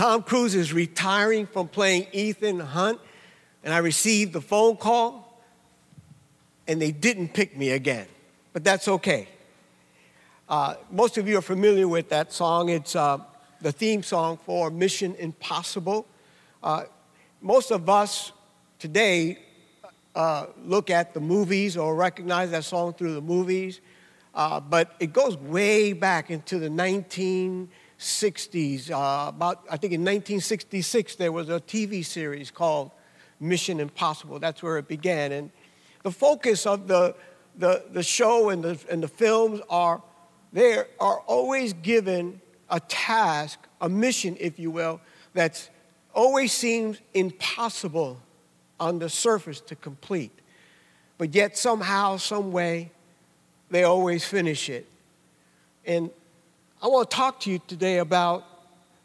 Tom Cruise is retiring from playing Ethan Hunt, and I received the phone call, and they didn't pick me again. But that's okay. Uh, most of you are familiar with that song. It's uh, the theme song for Mission Impossible. Uh, most of us today uh, look at the movies or recognize that song through the movies, uh, but it goes way back into the 1960s. Uh, about, I think in 1966, there was a TV series called Mission Impossible. That's where it began. And the focus of the, the, the show and the, and the films are, they are always given a task, a mission, if you will, that's always seems impossible on the surface to complete. But yet, somehow, some way, they always finish it. And I want to talk to you today about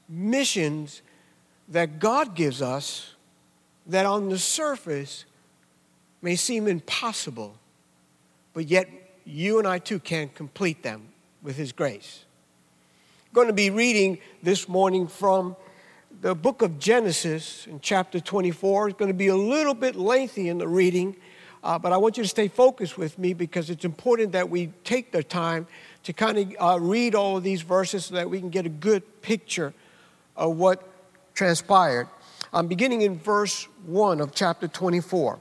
missions that God gives us that on the surface may seem impossible, but yet you and I too can complete them with His grace. I'm going to be reading this morning from the book of Genesis in chapter 24 is going to be a little bit lengthy in the reading, uh, but I want you to stay focused with me because it's important that we take the time to kind of uh, read all of these verses so that we can get a good picture of what transpired. I'm beginning in verse 1 of chapter 24.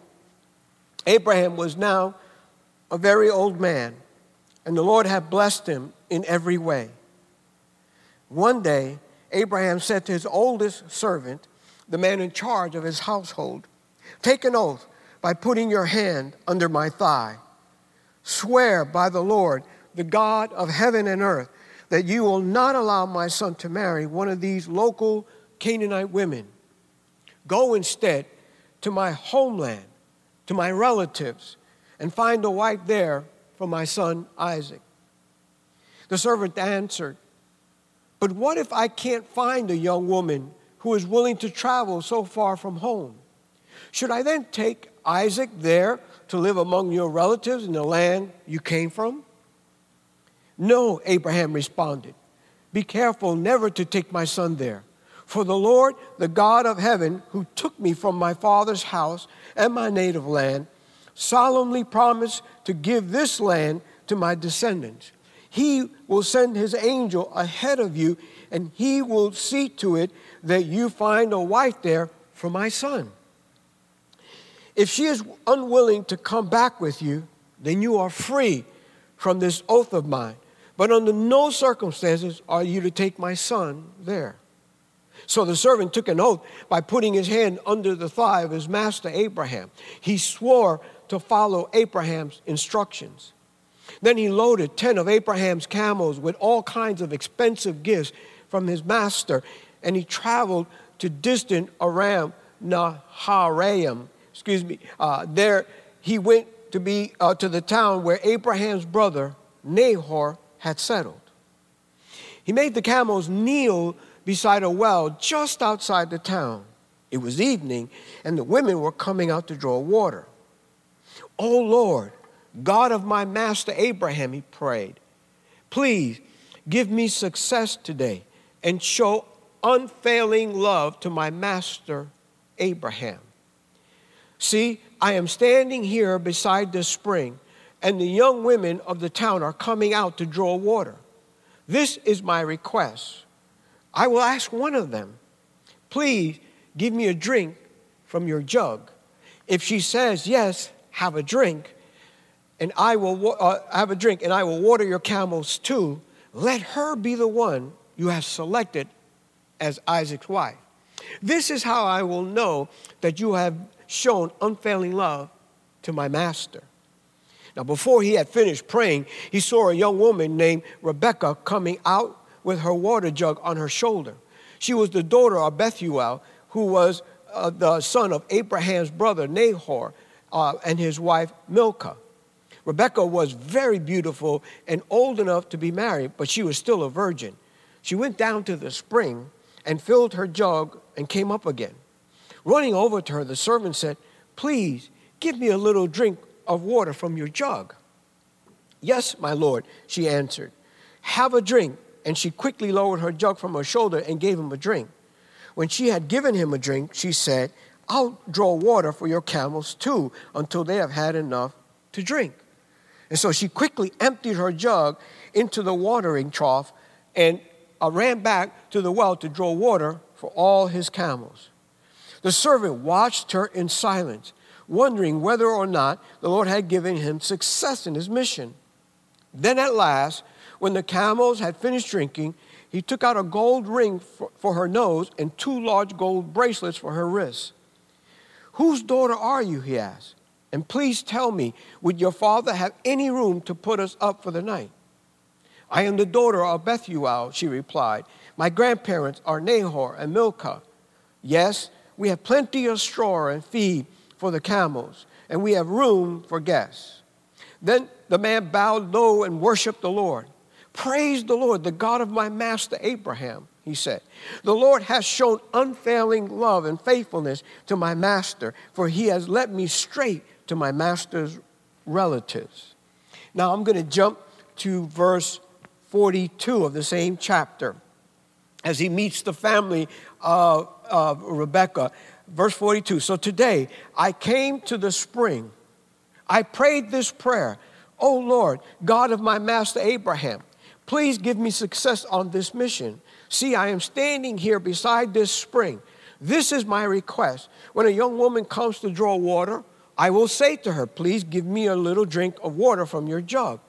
Abraham was now a very old man, and the Lord had blessed him in every way. One day, Abraham said to his oldest servant, the man in charge of his household, Take an oath by putting your hand under my thigh. Swear by the Lord, the God of heaven and earth, that you will not allow my son to marry one of these local Canaanite women. Go instead to my homeland, to my relatives, and find a wife there for my son Isaac. The servant answered, but what if I can't find a young woman who is willing to travel so far from home? Should I then take Isaac there to live among your relatives in the land you came from? No, Abraham responded. Be careful never to take my son there. For the Lord, the God of heaven, who took me from my father's house and my native land, solemnly promised to give this land to my descendants. He will send his angel ahead of you, and he will see to it that you find a wife there for my son. If she is unwilling to come back with you, then you are free from this oath of mine. But under no circumstances are you to take my son there. So the servant took an oath by putting his hand under the thigh of his master Abraham. He swore to follow Abraham's instructions. Then he loaded 10 of Abraham's camels with all kinds of expensive gifts from his master, and he traveled to distant Aram Naharaim. Excuse me. Uh, there he went to be uh, to the town where Abraham's brother Nahor had settled. He made the camels kneel beside a well just outside the town. It was evening, and the women were coming out to draw water. Oh Lord, God of my master Abraham, he prayed, please give me success today and show unfailing love to my master Abraham. See, I am standing here beside the spring, and the young women of the town are coming out to draw water. This is my request. I will ask one of them, please give me a drink from your jug. If she says yes, have a drink, and I will uh, have a drink, and I will water your camels too. Let her be the one you have selected as Isaac's wife. This is how I will know that you have shown unfailing love to my master. Now, before he had finished praying, he saw a young woman named Rebecca coming out with her water jug on her shoulder. She was the daughter of Bethuel, who was uh, the son of Abraham's brother Nahor uh, and his wife Milcah. Rebecca was very beautiful and old enough to be married, but she was still a virgin. She went down to the spring and filled her jug and came up again. Running over to her, the servant said, Please give me a little drink of water from your jug. Yes, my lord, she answered. Have a drink. And she quickly lowered her jug from her shoulder and gave him a drink. When she had given him a drink, she said, I'll draw water for your camels too until they have had enough to drink. And so she quickly emptied her jug into the watering trough and uh, ran back to the well to draw water for all his camels. The servant watched her in silence, wondering whether or not the Lord had given him success in his mission. Then at last, when the camels had finished drinking, he took out a gold ring for, for her nose and two large gold bracelets for her wrists. Whose daughter are you? he asked. And please tell me, would your father have any room to put us up for the night? I am the daughter of Bethuel, she replied. My grandparents are Nahor and Milcah. Yes, we have plenty of straw and feed for the camels, and we have room for guests. Then the man bowed low and worshiped the Lord. Praise the Lord, the God of my master Abraham, he said. The Lord has shown unfailing love and faithfulness to my master, for he has led me straight to my master's relatives. Now I'm going to jump to verse 42 of the same chapter as he meets the family of, of Rebekah. Verse 42 So today I came to the spring. I prayed this prayer O Lord, God of my master Abraham, please give me success on this mission. See, I am standing here beside this spring. This is my request. When a young woman comes to draw water, I will say to her, Please give me a little drink of water from your jug.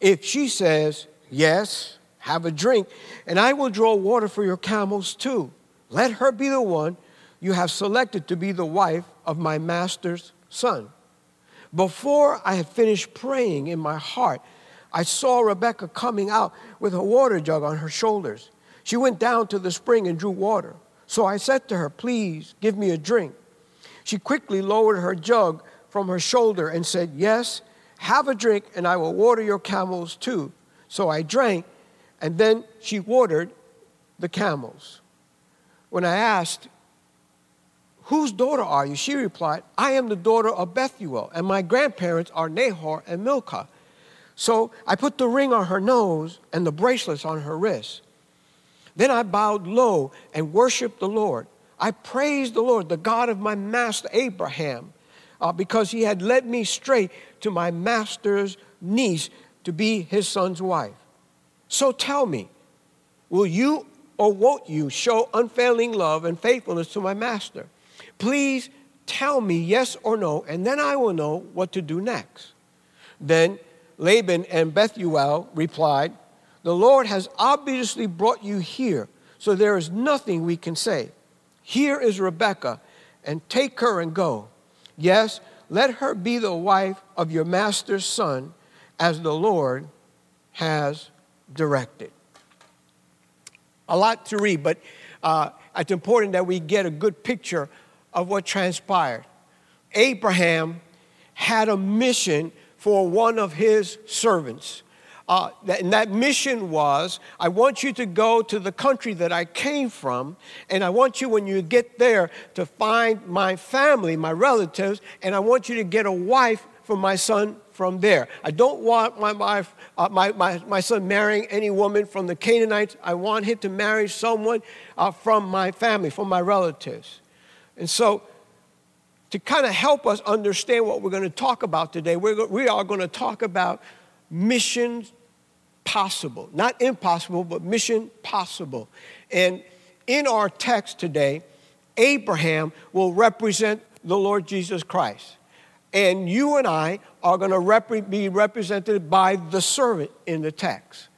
If she says, Yes, have a drink, and I will draw water for your camels too. Let her be the one you have selected to be the wife of my master's son. Before I had finished praying in my heart, I saw Rebecca coming out with a water jug on her shoulders. She went down to the spring and drew water. So I said to her, Please give me a drink. She quickly lowered her jug from her shoulder and said, Yes, have a drink, and I will water your camels too. So I drank, and then she watered the camels. When I asked, Whose daughter are you? She replied, I am the daughter of Bethuel, and my grandparents are Nahor and Milcah. So I put the ring on her nose and the bracelets on her wrists. Then I bowed low and worshiped the Lord. I praised the Lord, the God of my master Abraham, uh, because he had led me straight to my master's niece to be his son's wife. So tell me, will you or won't you show unfailing love and faithfulness to my master? Please tell me yes or no, and then I will know what to do next. Then Laban and Bethuel replied, The Lord has obviously brought you here, so there is nothing we can say. Here is Rebekah, and take her and go. Yes, let her be the wife of your master's son, as the Lord has directed. A lot to read, but uh, it's important that we get a good picture of what transpired. Abraham had a mission for one of his servants. Uh, and that mission was I want you to go to the country that I came from, and I want you, when you get there, to find my family, my relatives, and I want you to get a wife for my son from there. I don't want my, wife, uh, my, my, my son marrying any woman from the Canaanites. I want him to marry someone uh, from my family, from my relatives. And so, to kind of help us understand what we're going to talk about today, we're, we are going to talk about missions possible. Not impossible, but mission possible. And in our text today, Abraham will represent the Lord Jesus Christ. And you and I are going to rep- be represented by the servant in the text.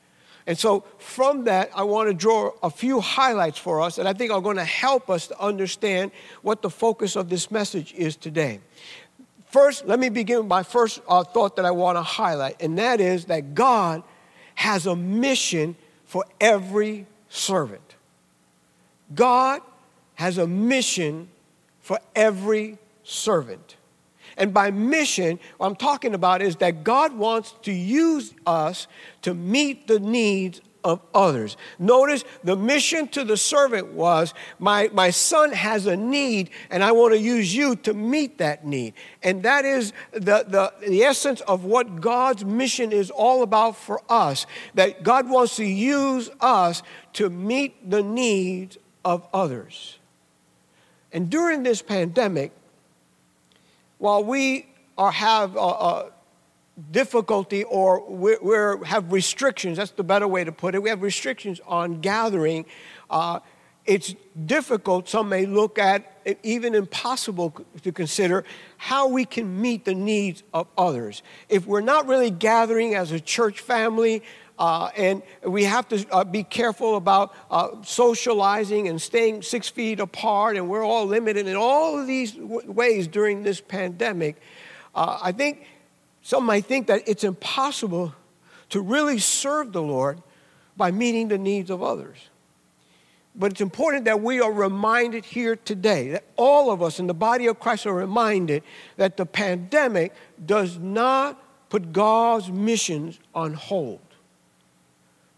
And so, from that, I want to draw a few highlights for us that I think are going to help us to understand what the focus of this message is today. First, let me begin with my first uh, thought that I want to highlight, and that is that God has a mission for every servant. God has a mission for every servant. And by mission, what I'm talking about is that God wants to use us to meet the needs of others. Notice the mission to the servant was my, my son has a need, and I want to use you to meet that need. And that is the, the, the essence of what God's mission is all about for us that God wants to use us to meet the needs of others. And during this pandemic, while we are, have a, a difficulty or we have restrictions, that's the better way to put it, we have restrictions on gathering, uh, it's difficult, some may look at it, even impossible to consider how we can meet the needs of others. If we're not really gathering as a church family, uh, and we have to uh, be careful about uh, socializing and staying six feet apart, and we're all limited in all of these w- ways during this pandemic. Uh, I think some might think that it's impossible to really serve the Lord by meeting the needs of others. But it's important that we are reminded here today, that all of us in the body of Christ are reminded that the pandemic does not put God's missions on hold.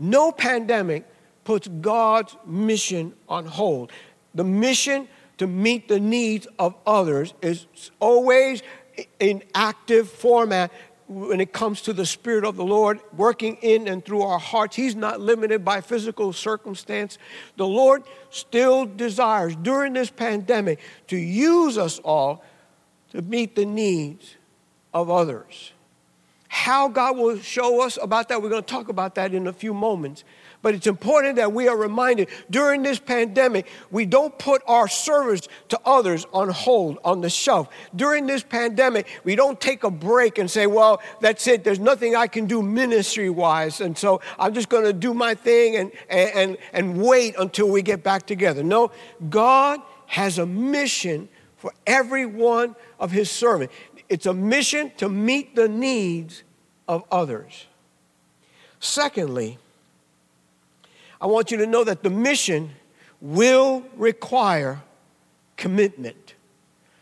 No pandemic puts God's mission on hold. The mission to meet the needs of others is always in active format when it comes to the Spirit of the Lord working in and through our hearts. He's not limited by physical circumstance. The Lord still desires during this pandemic to use us all to meet the needs of others. How God will show us about that, we're going to talk about that in a few moments. But it's important that we are reminded during this pandemic, we don't put our service to others on hold, on the shelf. During this pandemic, we don't take a break and say, well, that's it, there's nothing I can do ministry wise, and so I'm just going to do my thing and, and, and wait until we get back together. No, God has a mission for every one of his servants. It's a mission to meet the needs of others. Secondly, I want you to know that the mission will require commitment.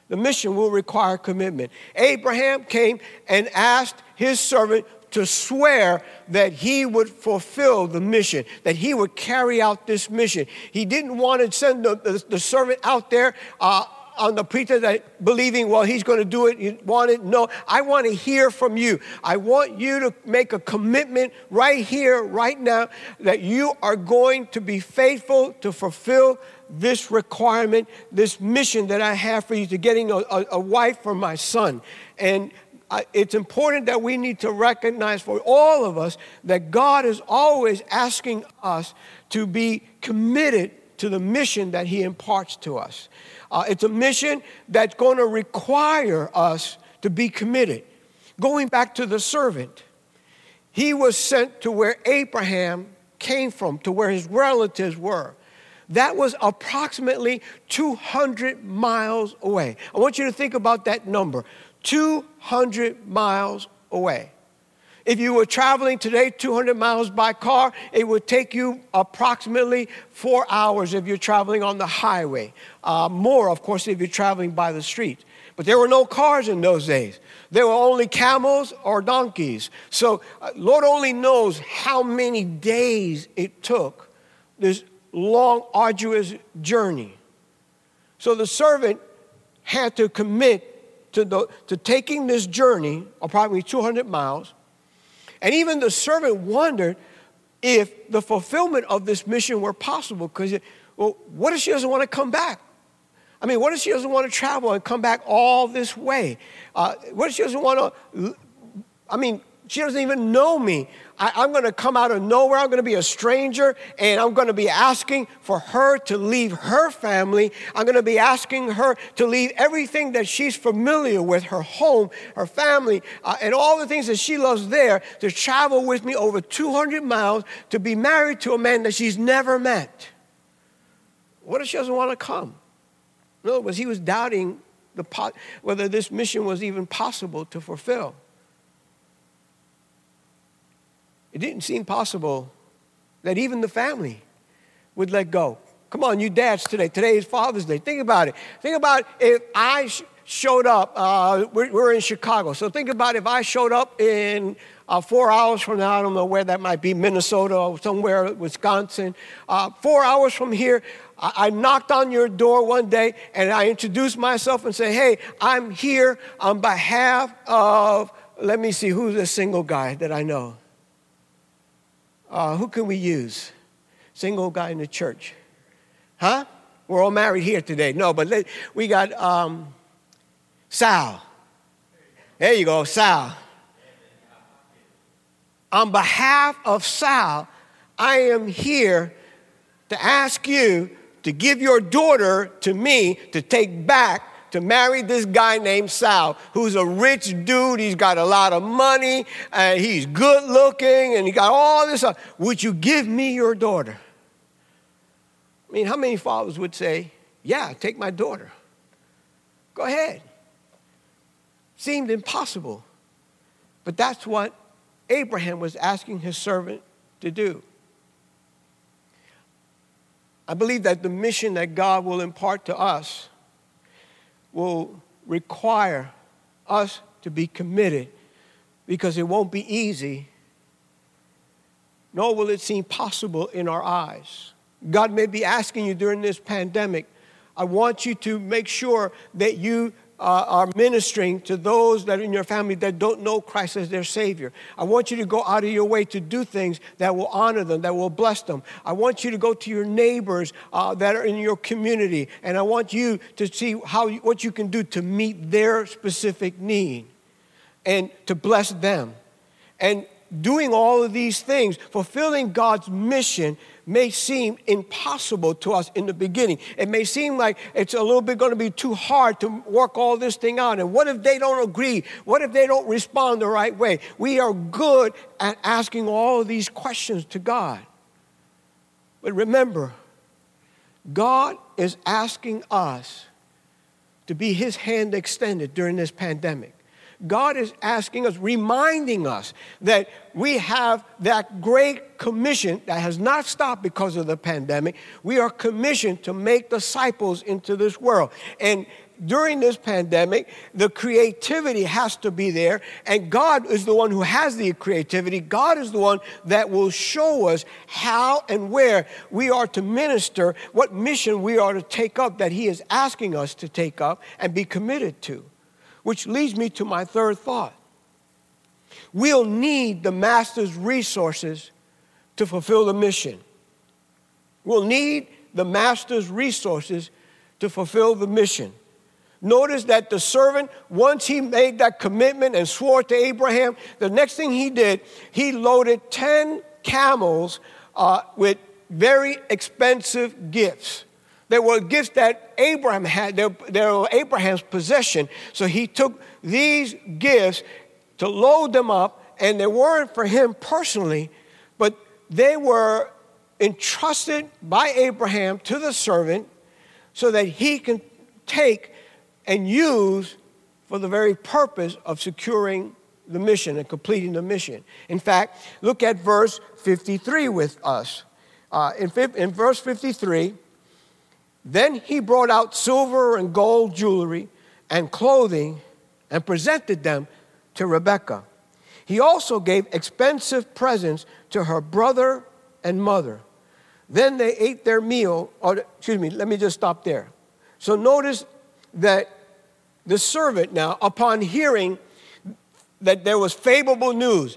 The mission will require commitment. Abraham came and asked his servant to swear that he would fulfill the mission, that he would carry out this mission. He didn't want to send the, the, the servant out there uh, on the pretense that believing, well, he's going to do it, you want it. No, I want to hear from you. I want you to make a commitment right here, right now, that you are going to be faithful to fulfill this requirement, this mission that I have for you to getting a, a, a wife for my son. And I, it's important that we need to recognize for all of us that God is always asking us to be committed to the mission that He imparts to us. Uh, it's a mission that's going to require us to be committed. Going back to the servant, he was sent to where Abraham came from, to where his relatives were. That was approximately 200 miles away. I want you to think about that number 200 miles away. If you were traveling today 200 miles by car, it would take you approximately four hours if you're traveling on the highway. Uh, more, of course, if you're traveling by the street. But there were no cars in those days. There were only camels or donkeys. So, uh, Lord only knows how many days it took this long, arduous journey. So, the servant had to commit to, the, to taking this journey, approximately 200 miles, and even the servant wondered if the fulfillment of this mission were possible. Because, well, what if she doesn't want to come back? I mean, what if she doesn't want to travel and come back all this way? Uh, what if she doesn't want to? I mean, she doesn't even know me. I, am going to come out of nowhere. I'm going to be a stranger, and I'm going to be asking for her to leave her family. I'm going to be asking her to leave everything that she's familiar with her home, her family, uh, and all the things that she loves there to travel with me over 200 miles to be married to a man that she's never met. What if she doesn't want to come? In other words, he was doubting the, whether this mission was even possible to fulfill. It didn't seem possible that even the family would let go. Come on, you dads today. Today is Father's Day. Think about it. Think about if I sh- showed up, uh, we're, we're, in Chicago. So think about if I showed up in uh, four hours from now, I don't know where that might be, Minnesota or somewhere, Wisconsin. Uh, four hours from here, I, I knocked on your door one day and I introduced myself and said, hey, I'm here on behalf of, let me see, who's a single guy that I know? Uh, who can we use? Single guy in the church. Huh? We're all married here today. No, but let, we got um, Sal. There you go, Sal. On behalf of Sal, I am here to ask you to give your daughter to me to take back to marry this guy named Sal, who's a rich dude. He's got a lot of money, and he's good looking, and he got all this. Stuff. Would you give me your daughter? I mean, how many fathers would say, Yeah, take my daughter? Go ahead. Seemed impossible. But that's what Abraham was asking his servant to do. I believe that the mission that God will impart to us will require us to be committed because it won't be easy, nor will it seem possible in our eyes. God may be asking you during this pandemic, I want you to make sure that you uh, are ministering to those that are in your family that don't know Christ as their Savior. I want you to go out of your way to do things that will honor them, that will bless them. I want you to go to your neighbors uh, that are in your community, and I want you to see how what you can do to meet their specific need and to bless them. And doing all of these things, fulfilling God's mission may seem impossible to us in the beginning. It may seem like it's a little bit going to be too hard to work all this thing out. And what if they don't agree? What if they don't respond the right way? We are good at asking all these questions to God. But remember, God is asking us to be his hand extended during this pandemic. God is asking us, reminding us that we have that great commission that has not stopped because of the pandemic. We are commissioned to make disciples into this world. And during this pandemic, the creativity has to be there, and God is the one who has the creativity. God is the one that will show us how and where we are to minister, what mission we are to take up that He is asking us to take up and be committed to. Which leads me to my third thought. We'll need the Master's resources to fulfill the mission. We'll need the Master's resources to fulfill the mission. Notice that the servant, once he made that commitment and swore to Abraham, the next thing he did, he loaded 10 camels uh, with very expensive gifts. They were gifts that Abraham had, they, were Abraham's possession. So he took these gifts to load them up, and they weren't for him personally, but they were entrusted by Abraham to the servant so that he can take and use for the very purpose of securing the mission and completing the mission. In fact, look at verse 53 with us. Uh, in, in verse 53, then he brought out silver and gold jewelry and clothing and presented them to Rebekah. He also gave expensive presents to her brother and mother. Then they ate their meal, or excuse me, let me just stop there. So notice that the servant now, upon hearing that there was favorable news,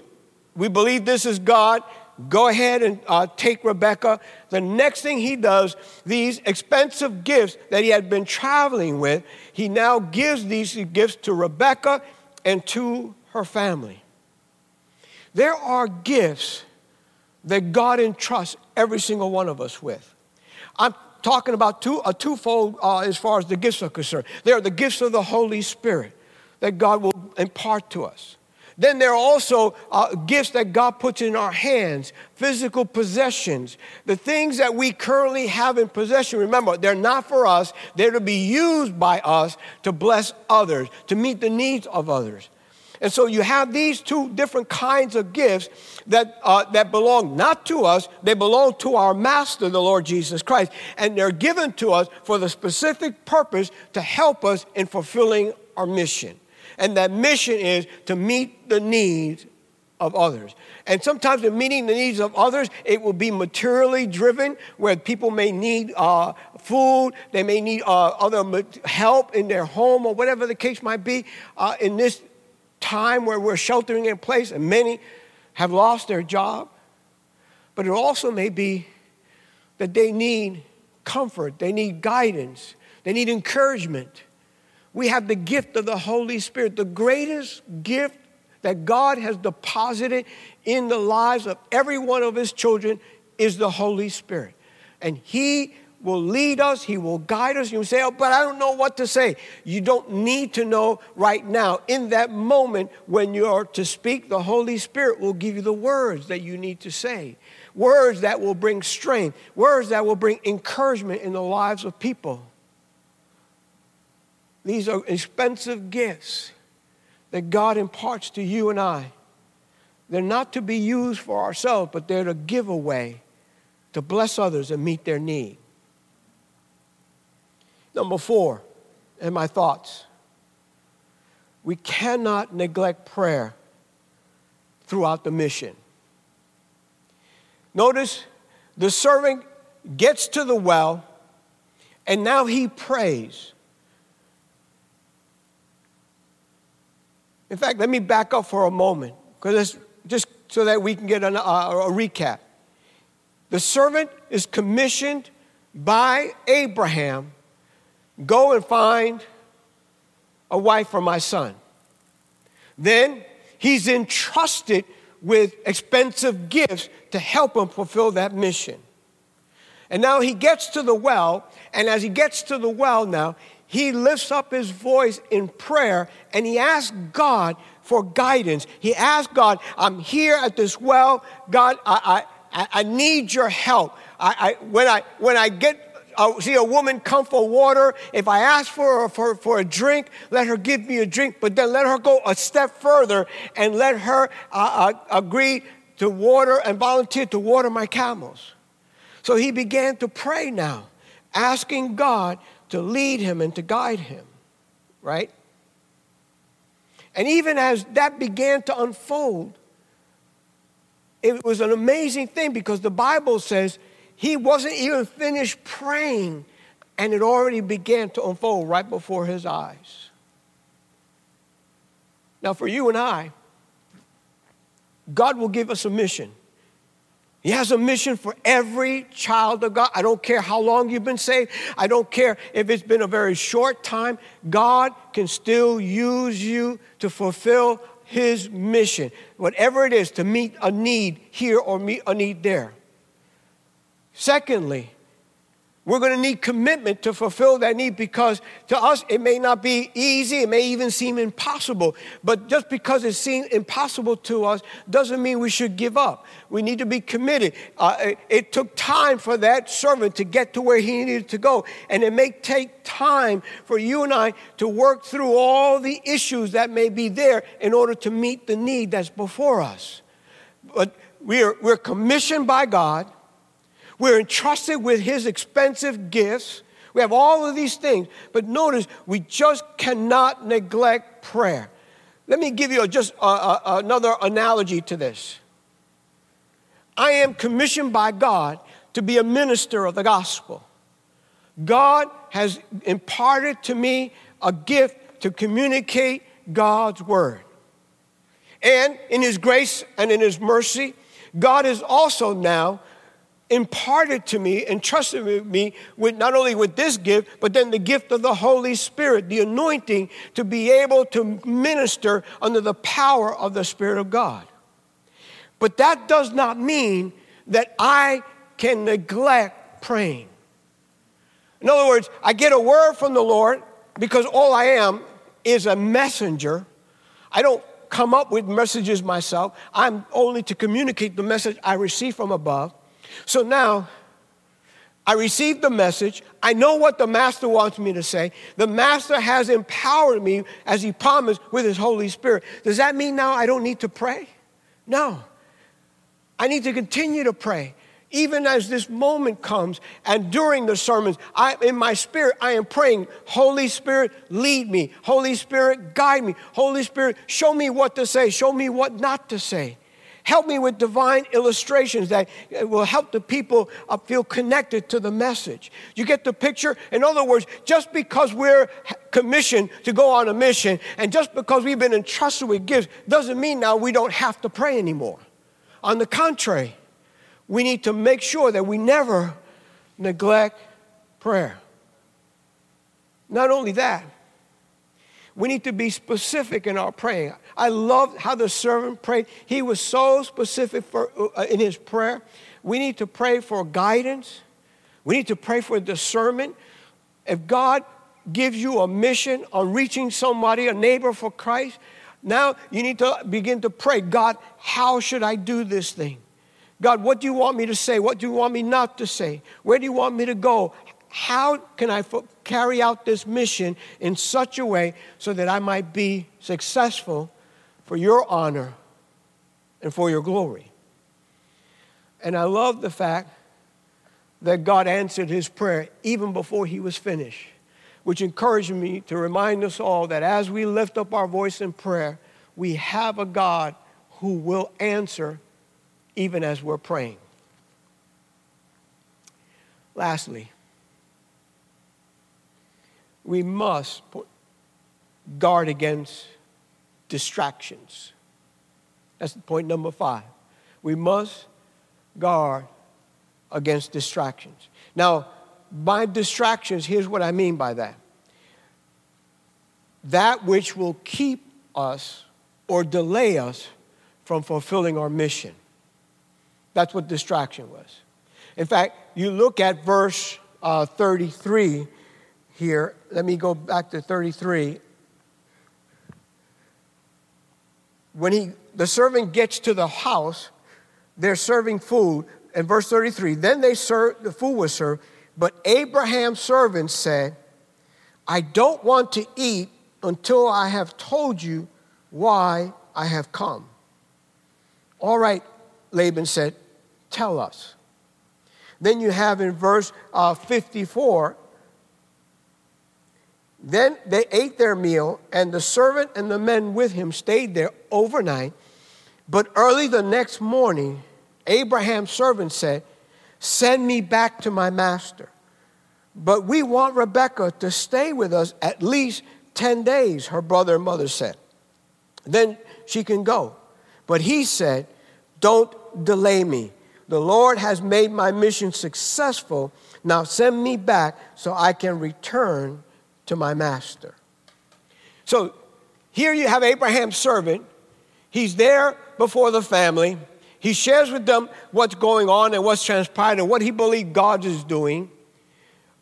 we believe this is God, go ahead and uh, take Rebecca. The next thing he does, these expensive gifts that he had been traveling with, he now gives these gifts to Rebecca and to her family. There are gifts that God entrusts every single one of us with. I'm talking about two, a twofold uh, as far as the gifts are concerned. They are the gifts of the Holy Spirit that God will impart to us. Then there are also uh, gifts that God puts in our hands, physical possessions, the things that we currently have in possession. Remember, they're not for us, they're to be used by us to bless others, to meet the needs of others. And so you have these two different kinds of gifts that, uh, that belong not to us, they belong to our Master, the Lord Jesus Christ. And they're given to us for the specific purpose to help us in fulfilling our mission. And that mission is to meet the needs of others. And sometimes in meeting the needs of others, it will be materially driven, where people may need uh, food, they may need uh, other help in their home, or whatever the case might be. Uh, in this time where we're sheltering in place, and many have lost their job, but it also may be that they need comfort, they need guidance, they need encouragement. We have the gift of the Holy Spirit, the greatest gift that God has deposited in the lives of every one of His children is the Holy Spirit. And He will lead us, He will guide us. You say, oh, but I don't know what to say. You don't need to know right now. In that moment when you're to speak, the Holy Spirit will give you the words that you need to say. Words that will bring strength, words that will bring encouragement in the lives of people. These are expensive gifts that God imparts to you and I. They're not to be used for ourselves, but they're to give away, to bless others and meet their need. Number four, and my thoughts. We cannot neglect prayer throughout the mission. Notice the servant gets to the well and now he prays. In fact, let me back up for a moment because just so that we can get a, uh, a, a recap. The servant is commissioned by Abraham go and find a wife for my son. Then he's entrusted with expensive gifts to help him fulfill that mission. And now he gets to the well, and as he gets to the well now, he lifts up his voice in prayer and he asks God for guidance. He asks God, I'm here at this well. God, I, I, I need your help. I, I, when, I, when I get I see a woman come for water. If I ask for, for, for a drink, let her give me a drink, but then let her go a step further and let her uh, uh, agree to water and volunteer to water my camels. So he began to pray now, asking God to lead him and to guide him, right? And even as that began to unfold, it was an amazing thing because the Bible says he wasn't even finished praying, and it already began to unfold right before his eyes. Now, for you and I, God will give us a mission. He has a mission for every child of God. I don't care how long you've been saved. I don't care if it's been a very short time. God can still use you to fulfill His mission, whatever it is, to meet a need here or meet a need there. Secondly, we're going to need commitment to fulfill that need because to us it may not be easy, it may even seem impossible. But just because it seems impossible to us doesn't mean we should give up. We need to be committed. Uh, it, it took time for that servant to get to where he needed to go. And it may take time for you and I to work through all the issues that may be there in order to meet the need that's before us. But we're, we're commissioned by God we're entrusted with His expensive gifts. We have all of these things. But notice, we just cannot neglect prayer. Let me give you just a, a, another analogy to this. I am commissioned by God to be a minister of the gospel. God has imparted to me a gift to communicate God's word. And in His grace and in His mercy, God is also now imparted to me and trusted me with not only with this gift, but then the gift of the Holy Spirit, the anointing to be able to minister under the power of the Spirit of God. But that does not mean that I can neglect praying. In other words, I get a word from the Lord because all I am is a messenger. I don't come up with messages myself. I'm only to communicate the message I receive from above. So now, I received the message. I know what the Master wants me to say. The Master has empowered me, as He promised, with His Holy Spirit. Does that mean now I don't need to pray? No. I need to continue to pray. Even as this moment comes and during the sermons, I, in my spirit, I am praying, Holy Spirit, lead me. Holy Spirit, guide me. Holy Spirit, show me what to say. Show me what not to say. Help me with divine illustrations that will help the people uh, feel connected to the message. You get the picture? In other words, just because we're commissioned to go on a mission and just because we've been entrusted with gifts doesn't mean now we don't have to pray anymore. On the contrary, we need to make sure that we never neglect prayer. Not only that, we need to be specific in our praying. I love how the servant prayed. He was so specific for, uh, in his prayer. We need to pray for guidance. We need to pray for discernment. If God gives you a mission on reaching somebody, a neighbor for Christ, now you need to begin to pray God, how should I do this thing? God, what do you want me to say? What do you want me not to say? Where do you want me to go? How can I carry out this mission in such a way so that I might be successful for your honor and for your glory? And I love the fact that God answered his prayer even before he was finished, which encouraged me to remind us all that as we lift up our voice in prayer, we have a God who will answer even as we're praying. Lastly, we must guard against distractions. That's point number five. We must guard against distractions. Now, by distractions, here's what I mean by that that which will keep us or delay us from fulfilling our mission. That's what distraction was. In fact, you look at verse uh, 33 here. Let me go back to 33. When he, the servant gets to the house, they're serving food. In verse 33, then they serve, the food was served, but Abraham's servant said, I don't want to eat until I have told you why I have come. All right, Laban said, tell us. Then you have in verse uh, 54, then they ate their meal, and the servant and the men with him stayed there overnight. But early the next morning, Abraham's servant said, Send me back to my master. But we want Rebekah to stay with us at least 10 days, her brother and mother said. Then she can go. But he said, Don't delay me. The Lord has made my mission successful. Now send me back so I can return to my master. So here you have Abraham's servant. He's there before the family. He shares with them what's going on and what's transpired and what he believes God is doing.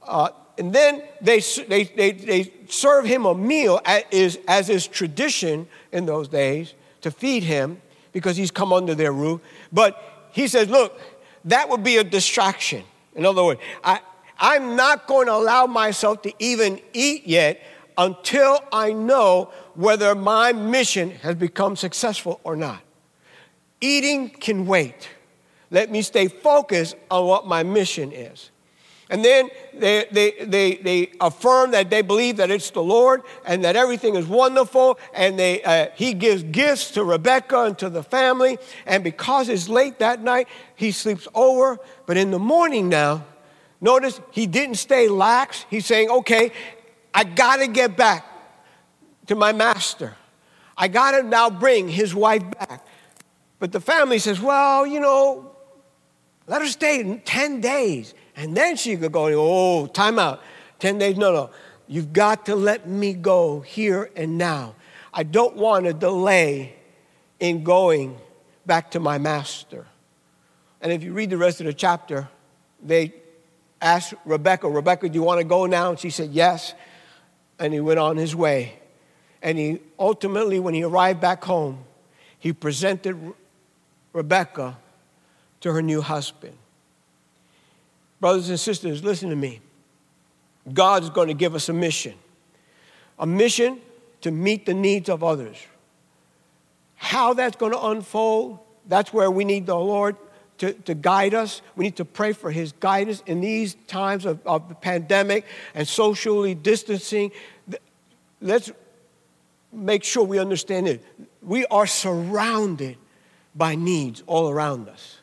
Uh, and then they, they, they, they serve him a meal is, as is tradition in those days to feed him because he's come under their roof. But he says, Look, that would be a distraction. In other words, I, I'm not going to allow myself to even eat yet until I know whether my mission has become successful or not. Eating can wait. Let me stay focused on what my mission is. And then they, they, they, they affirm that they believe that it's the Lord and that everything is wonderful. And they, uh, he gives gifts to Rebecca and to the family. And because it's late that night, he sleeps over. But in the morning now, Notice he didn't stay lax. He's saying, okay, I got to get back to my master. I got to now bring his wife back. But the family says, well, you know, let her stay 10 days. And then she could go, oh, time out. 10 days, no, no. You've got to let me go here and now. I don't want to delay in going back to my master. And if you read the rest of the chapter, they asked Rebecca, Rebecca, do you want to go now? And she said, yes. And he went on his way. And he ultimately, when he arrived back home, he presented Rebecca to her new husband. Brothers and sisters, listen to me. God's going to give us a mission a mission to meet the needs of others. How that's going to unfold, that's where we need the Lord to, to guide us. We need to pray for his guidance in these times of, of the pandemic and socially distancing. Let's make sure we understand it. We are surrounded by needs all around us.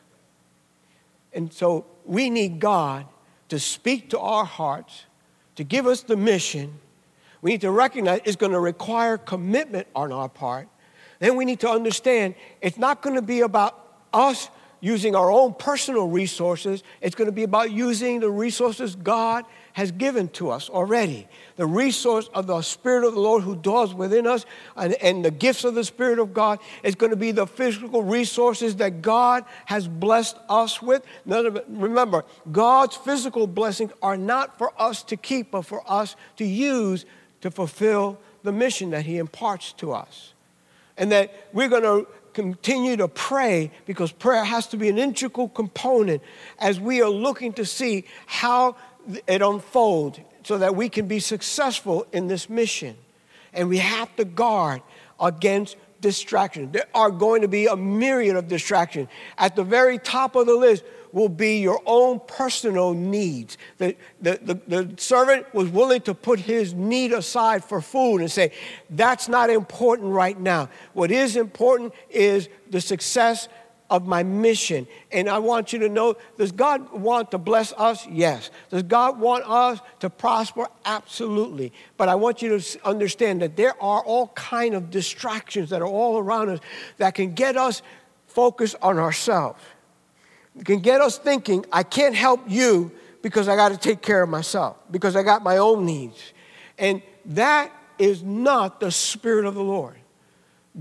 And so we need God to speak to our hearts, to give us the mission. We need to recognize it's going to require commitment on our part. Then we need to understand it's not going to be about us using our own personal resources. It's going to be about using the resources God has given to us already. The resource of the Spirit of the Lord who dwells within us and, and the gifts of the Spirit of God is going to be the physical resources that God has blessed us with. Remember, God's physical blessings are not for us to keep, but for us to use to fulfill the mission that He imparts to us. And that we're going to continue to pray because prayer has to be an integral component as we are looking to see how it unfolds so that we can be successful in this mission. And we have to guard against distractions. There are going to be a myriad of distractions. At the very top of the list will be your own personal needs. The, the, the, the, servant was willing to put his need aside for food and say, That's not important right now. What is important is the success of my mission. And I want you to know does God want to bless us? Yes. Does God want us to prosper? Absolutely. But I want you to understand that there are all kind of distractions that are all around us that can get us focused on ourselves. Can get us thinking, I can't help you because I got to take care of myself, because I got my own needs. And that is not the Spirit of the Lord.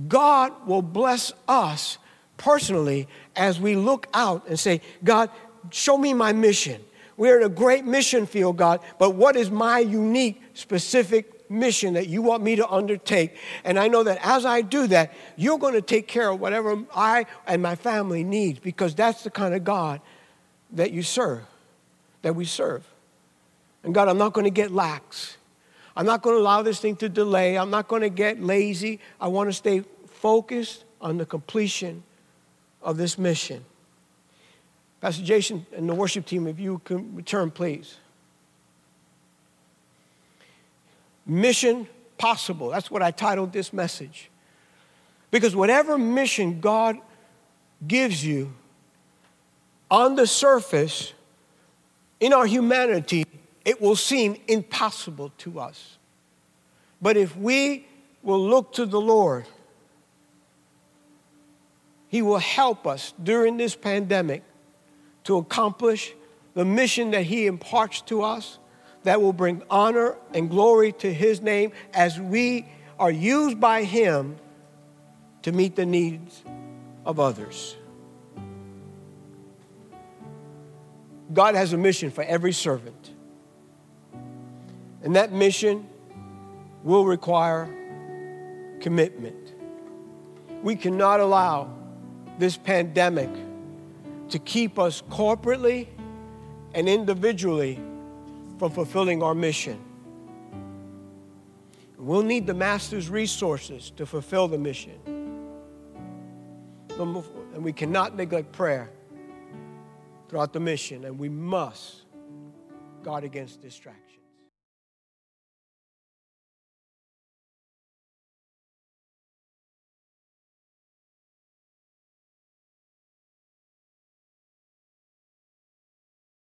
God will bless us personally as we look out and say, God, show me my mission. We're in a great mission field, God, but what is my unique, specific mission that you want me to undertake? And I know that as I do that, you're going to take care of whatever I and my family need because that's the kind of God that you serve, that we serve. And God, I'm not going to get lax. I'm not going to allow this thing to delay. I'm not going to get lazy. I want to stay focused on the completion of this mission. Pastor Jason and the worship team, if you can return, please. Mission possible. That's what I titled this message. Because whatever mission God gives you, on the surface, in our humanity, it will seem impossible to us. But if we will look to the Lord, he will help us during this pandemic to accomplish the mission that He imparts to us that will bring honor and glory to His name as we are used by Him to meet the needs of others. God has a mission for every servant. And that mission will require commitment. We cannot allow this pandemic to keep us corporately and individually from fulfilling our mission. We'll need the Master's resources to fulfill the mission. And we cannot neglect prayer throughout the mission, and we must guard against distraction.